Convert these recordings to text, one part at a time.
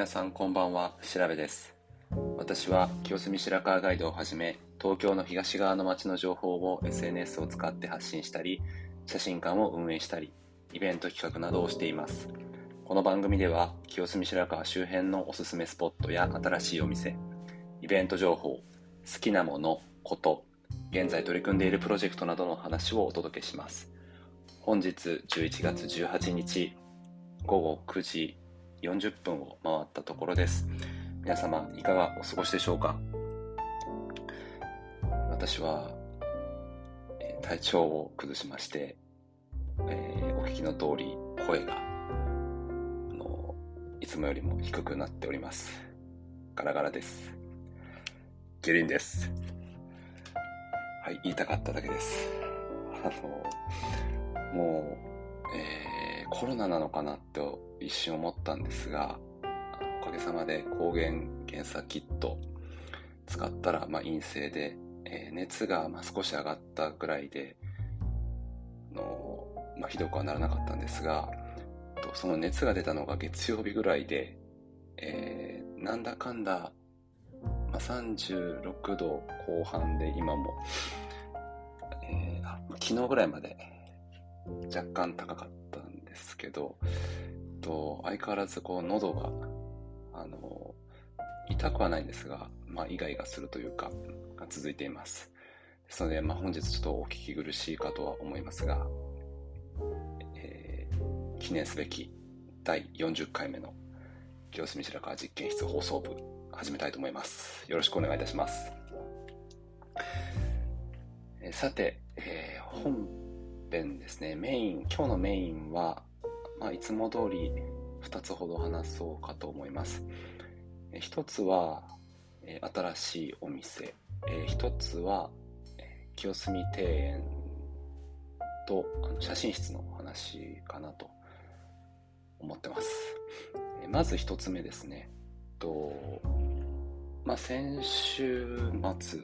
皆さんこんばんは、調べです。私は清澄白河ガイドをはじめ、東京の東側の街の情報を SNS を使って発信したり、写真館を運営したり、イベント企画などをしています。この番組では、清澄白河周辺のおすすめスポットや新しいお店、イベント情報、好きなもの、こと、現在取り組んでいるプロジェクトなどの話をお届けします。本日11月18日午後9時40分を回ったところです。皆様いかがお過ごしでしょうか？私は、体調を崩しまして、えー、お聞きの通り声があのいつもよりも低くなっております。ガラガラです。ゲリンです。はい、言いたかっただけです。あの、もう、えー、コロナなのかなって一瞬思ったんですが、おかげさまで抗原検査キット使ったら、まあ、陰性で、えー、熱がまあ少し上がったぐらいで、のまあ、ひどくはならなかったんですが、その熱が出たのが月曜日ぐらいで、えー、なんだかんだまあ、36度後半で今も、えー、昨日ぐらいまで若干高かった。ですけど、と相変わらずこう喉が、あの、痛くはないんですが、まあ、イガイガするというか、が続いています。ですので、まあ、本日ちょっとお聞き苦しいかとは思いますが、えー、記念すべき第40回目の清澄白河実験室放送部始めたいと思います。よろしくお願いいたします。えさて、えー、本編ですね、メイン、今日のメインは、まあ、いつも通り2つほど話そうかと思います。1つは、新しいお店、1つは、清澄庭園と写真室の話かなと思ってます。まず1つ目ですね。とまあ、先週末、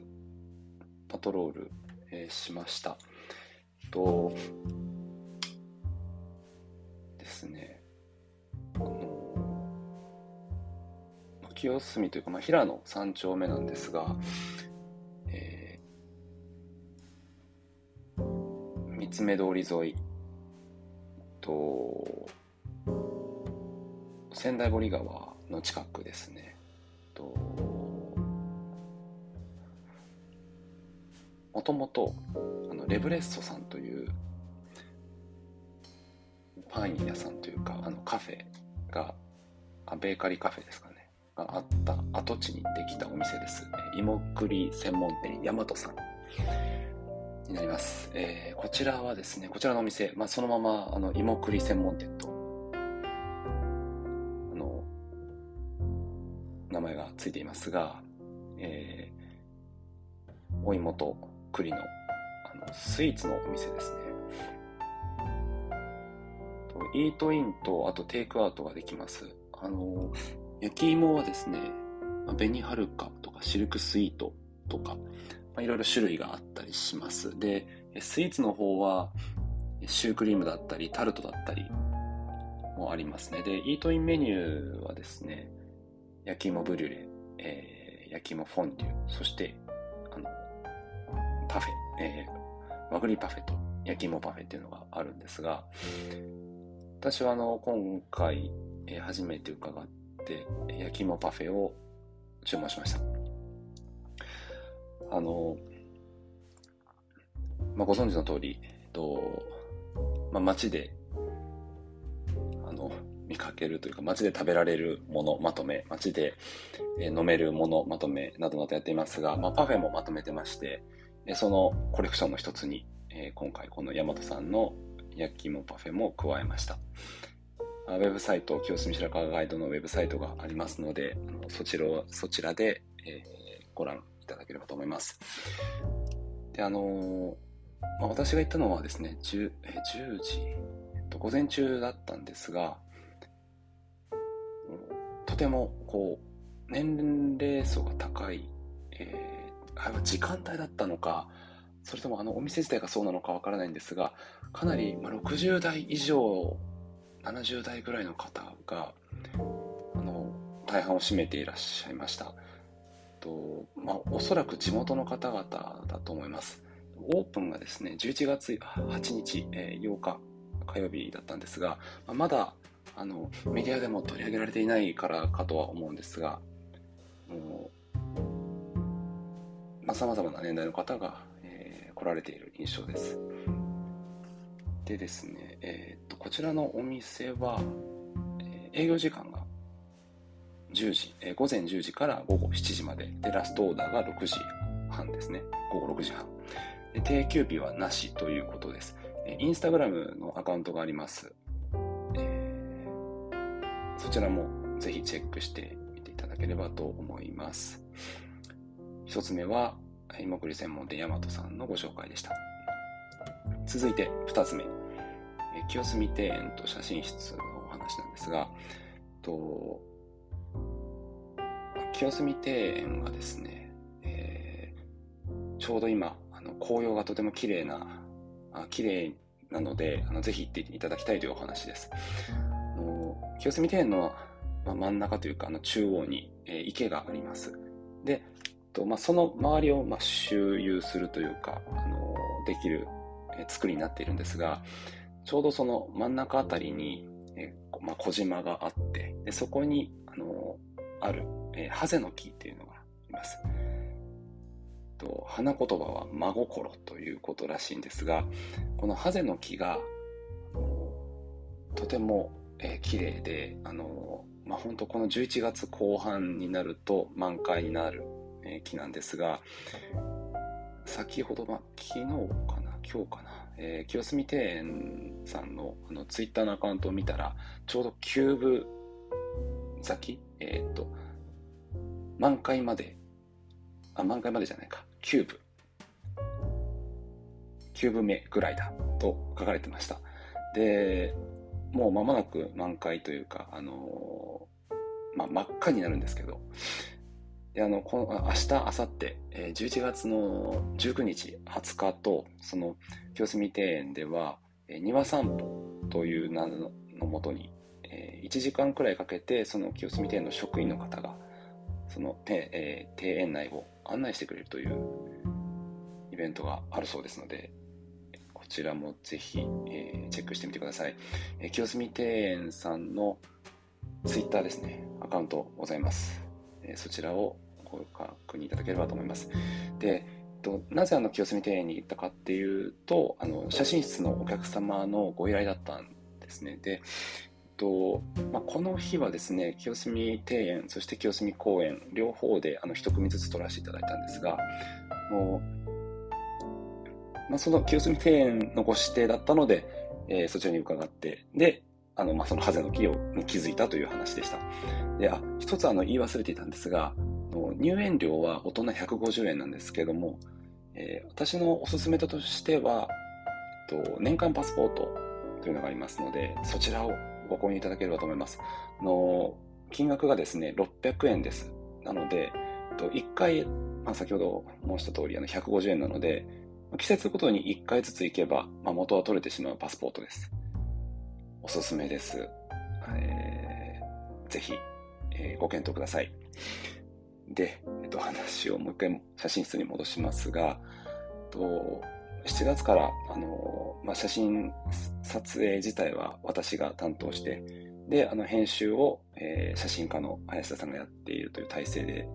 パトロール、え、しました。と、ですね、あの、清澄というか、まあ、平野三丁目なんですが、えー、三つ目通り沿いと、仙台堀川の近くですね。ともともとレブレッソさんというパン屋さんというかあのカフェがあベーカリーカフェですかね。があった跡地にできたお店です。芋栗専門店大和さん。になります、えー、こちらはですねこちらのお店、まあ、そのままあの芋栗専門店とあの名前がついていますが、えー、お芋と栗のあのスイーツのお店ですね。イートインと、あとテイクアウトができます。あの、焼き芋はですね、紅はるかとかシルクスイートとか、まあ、いろいろ種類があったりします。で、スイーツの方は、シュークリームだったり、タルトだったりもありますね。で、イートインメニューはですね、焼き芋ブリュレ、えー、焼き芋フォンデュ、そしてパフェ、えー、和栗パフェと焼き芋パフェっていうのがあるんですが、私はあの、今回、えー、初めて伺って、焼き芋パフェを注文しました。あの、まあ、ご存知の通り、えっと、まあ、街で、あの、見かけるというか、街で食べられるものまとめ、街で、え飲めるものまとめなどなどやっていますが、まあ、パフェもまとめてまして、そのコレクションの一つに、えー、今回この大和さんの焼き芋パフェも加えました。ウェブサイト、清澄白河ガイドのウェブサイトがありますので、そちらそちらで、えー、ご覧いただければと思います。で、あのー、まあ、私が行ったのはですね、10, え10時、えっと、午前中だったんですが、とてもこう、年齢層が高い、えーあれは時間帯だったのか、それともあのお店自体がそうなのかわからないんですが、かなり、ま60代以上、70代ぐらいの方が、あの、大半を占めていらっしゃいました。とまあ、おそらく地元の方々だと思います。オープンがですね、11月8日、え、8日火曜日だったんですが、ま、まだあのメディアでも取り上げられていないからかとは思うんですが、もう、まあ、様々な年代の方が、えー、来られている印象です。でですね、えー、っと、こちらのお店は、えー、営業時間が10時、えー、午前10時から午後7時まで、で、ラストオーダーが6時半ですね。午後6時半。で定休日はなしということです。インスタグラムのアカウントがあります。えー、そちらもぜひチェックしてみていただければと思います。一つ目は、芋栗専門店ヤマトさんのご紹介でした。続いて二つ目、清澄庭園と写真室のお話なんですが、と清澄庭園はですね、えー、ちょうど今、あの紅葉がとても綺麗な、あ綺麗なのであの、ぜひ行っていただきたいというお話です。あの清澄庭園の、まあ、真ん中というか、あの中央に、えー、池があります。で、とまあ、その周りを、まあ、周遊するというか、あのできる、え、作りになっているんですが、ちょうどその真ん中あたりに、えまあ、小島があって、でそこに、あのある、え、ハゼの木っていうのがいます。と花言葉は真心ということらしいんですが、このハゼの木が、とても、えー、綺麗で、あのまあ、本当この11月後半になると満開になる、えー、木なんですが、先ほど、ま、昨日かな、今日かな、えー、清澄庭園さんのあのツイッターのアカウントを見たら、ちょうどキューブ咲き、えっ、と、満開まで、あ、満開までじゃないか、キューブ、キューブ目ぐらいだと書かれてました。で、もう間もなく満開というか、あのー、まあ、真っ赤になるんですけど、であのこの明日、明後日、えー、11月の19日、20日と、その清澄庭園では、えー、庭散歩という名のもとに、えー、1時間くらいかけて、その清澄庭園の職員の方が、その、えー、庭園内を案内してくれるというイベントがあるそうですので、こちらもぜひ、えー、チェックしてみてください。えー、清澄庭園さんのツイッターですね、アカウントございます。え、そちらをご確認いただければと思います。で、となぜあの清澄庭園に行ったかっていうと、あの写真室のお客様のご依頼だったんですね。で、とまあ、この日はですね、清澄庭園、そして清澄公園、両方であの一組ずつ撮らせていただいたんですが、もうまあ、その清澄庭園のご指定だったので、えー、そちらに伺って、で、あの、まあ、そのハゼの木をに気づいたという話でした。で、あ、一つあの言い忘れていたんですが、入園料は大人150円なんですけれども、えー、私のおすすめとしては、と年間パスポートというのがありますので、そちらをご購入いただければと思います。の金額がですね、600円です。なので、1回、まあ、先ほど申した通り、あの150円なので、季節ごとに1回ずつ行けば、まあ、元は取れてしまうパスポートです。おすすめです。えー、ぜひ、えー、ご検討ください。で、えっと、話をもう一回写真室に戻しますが、と7月から、あの、まあ、写真撮影自体は私が担当して、で、あの、編集を、えー、写真家の林田さんがやっているという体制で、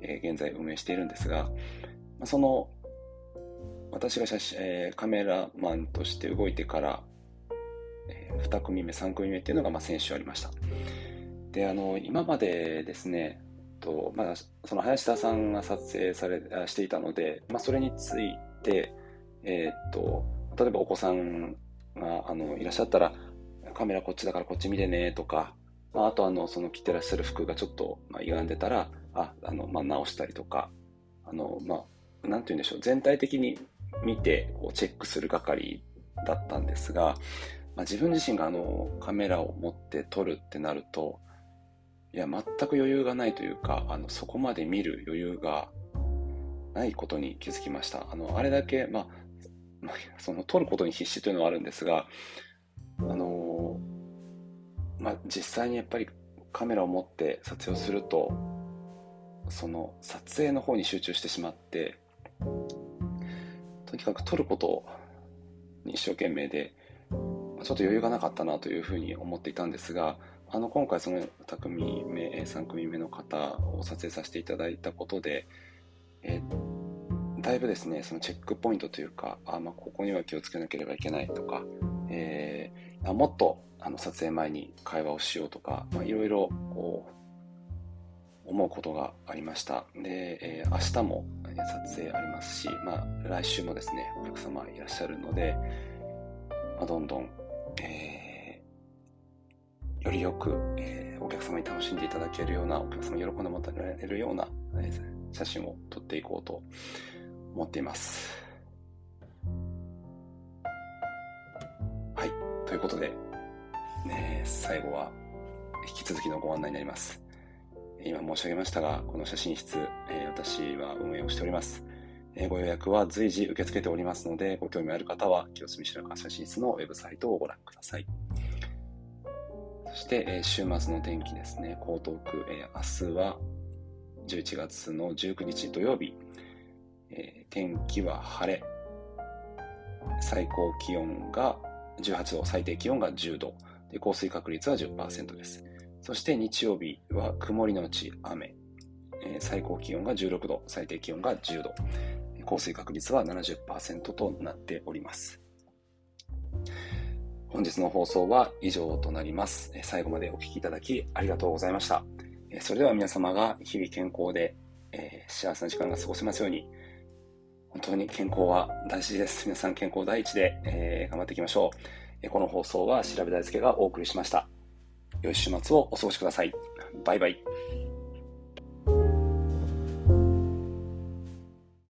えー、現在運営しているんですが、まあ、その、私が写真、えー、カメラマンとして動いてから、えー、2組目、3組目っていうのが、まあ、先週ありました。で、あの、今までですね、と、まあ、その林田さんが撮影されしていたので、まあ、それについて、えー、っと、例えばお子さんがあのいらっしゃったら、カメラこっちだからこっち見てねとか、まあ、あとあの、その着てらっしゃる服がちょっと、まあ、歪んでたら、あ、あの、まあ、直したりとか、あの、まあ、て言うんでしょう、全体的に見て、こう、チェックする係だったんですが、まあ、自分自身があの、カメラを持って撮るってなると、いや、全く余裕がないというか、あの、そこまで見る余裕がないことに気づきました。あの、あれだけ、まあ、まあ、その、撮ることに必死というのはあるんですが、あの、まあ、実際にやっぱりカメラを持って撮影をするとその撮影の方に集中してしまってとにかく撮ることに一生懸命でちょっと余裕がなかったなというふうに思っていたんですがあの今回その2組目3組目の方を撮影させていただいたことで、えだいぶですねそのチェックポイントというかあ、まあ、ここには気をつけなければいけないとか、えー、もっとあの撮影前に会話をしようとか、まあ、いろいろこう思うことがありました。で、えー、明日も撮影ありますし、まあ、来週もですねお客様いらっしゃるので、まあ、どんどん、えーよりよく、えー、お客様に楽しんでいただけるような、お客様に喜んでもらえるような、えー、写真を撮っていこうと思っています。はい。ということで、ね、最後は引き続きのご案内になります。今申し上げましたが、この写真室、えー、私は運営をしております。えご予約は随時受け付けておりますので、ご興味ある方は、清澄白河写真室のウェブサイトをご覧ください。そして、え、週末の天気ですね。江東区、え、明日は11月の19日土曜日、え、天気は晴れ。最高気温が18度、最低気温が10度。で降水確率は10%です。そして日曜日は曇りのち雨。え、最高気温が16度、最低気温が10度。降水確率は70%となっております。本日の放送は以上となります。最後までお聴きいただきありがとうございました。それでは皆様が日々健康で、えー、幸せな時間が過ごせますように、本当に健康は大事です。皆さん健康第一で、えー、頑張っていきましょう。この放送は調べ大輔がお送りしました。良い週末をお過ごしください。バイバイ。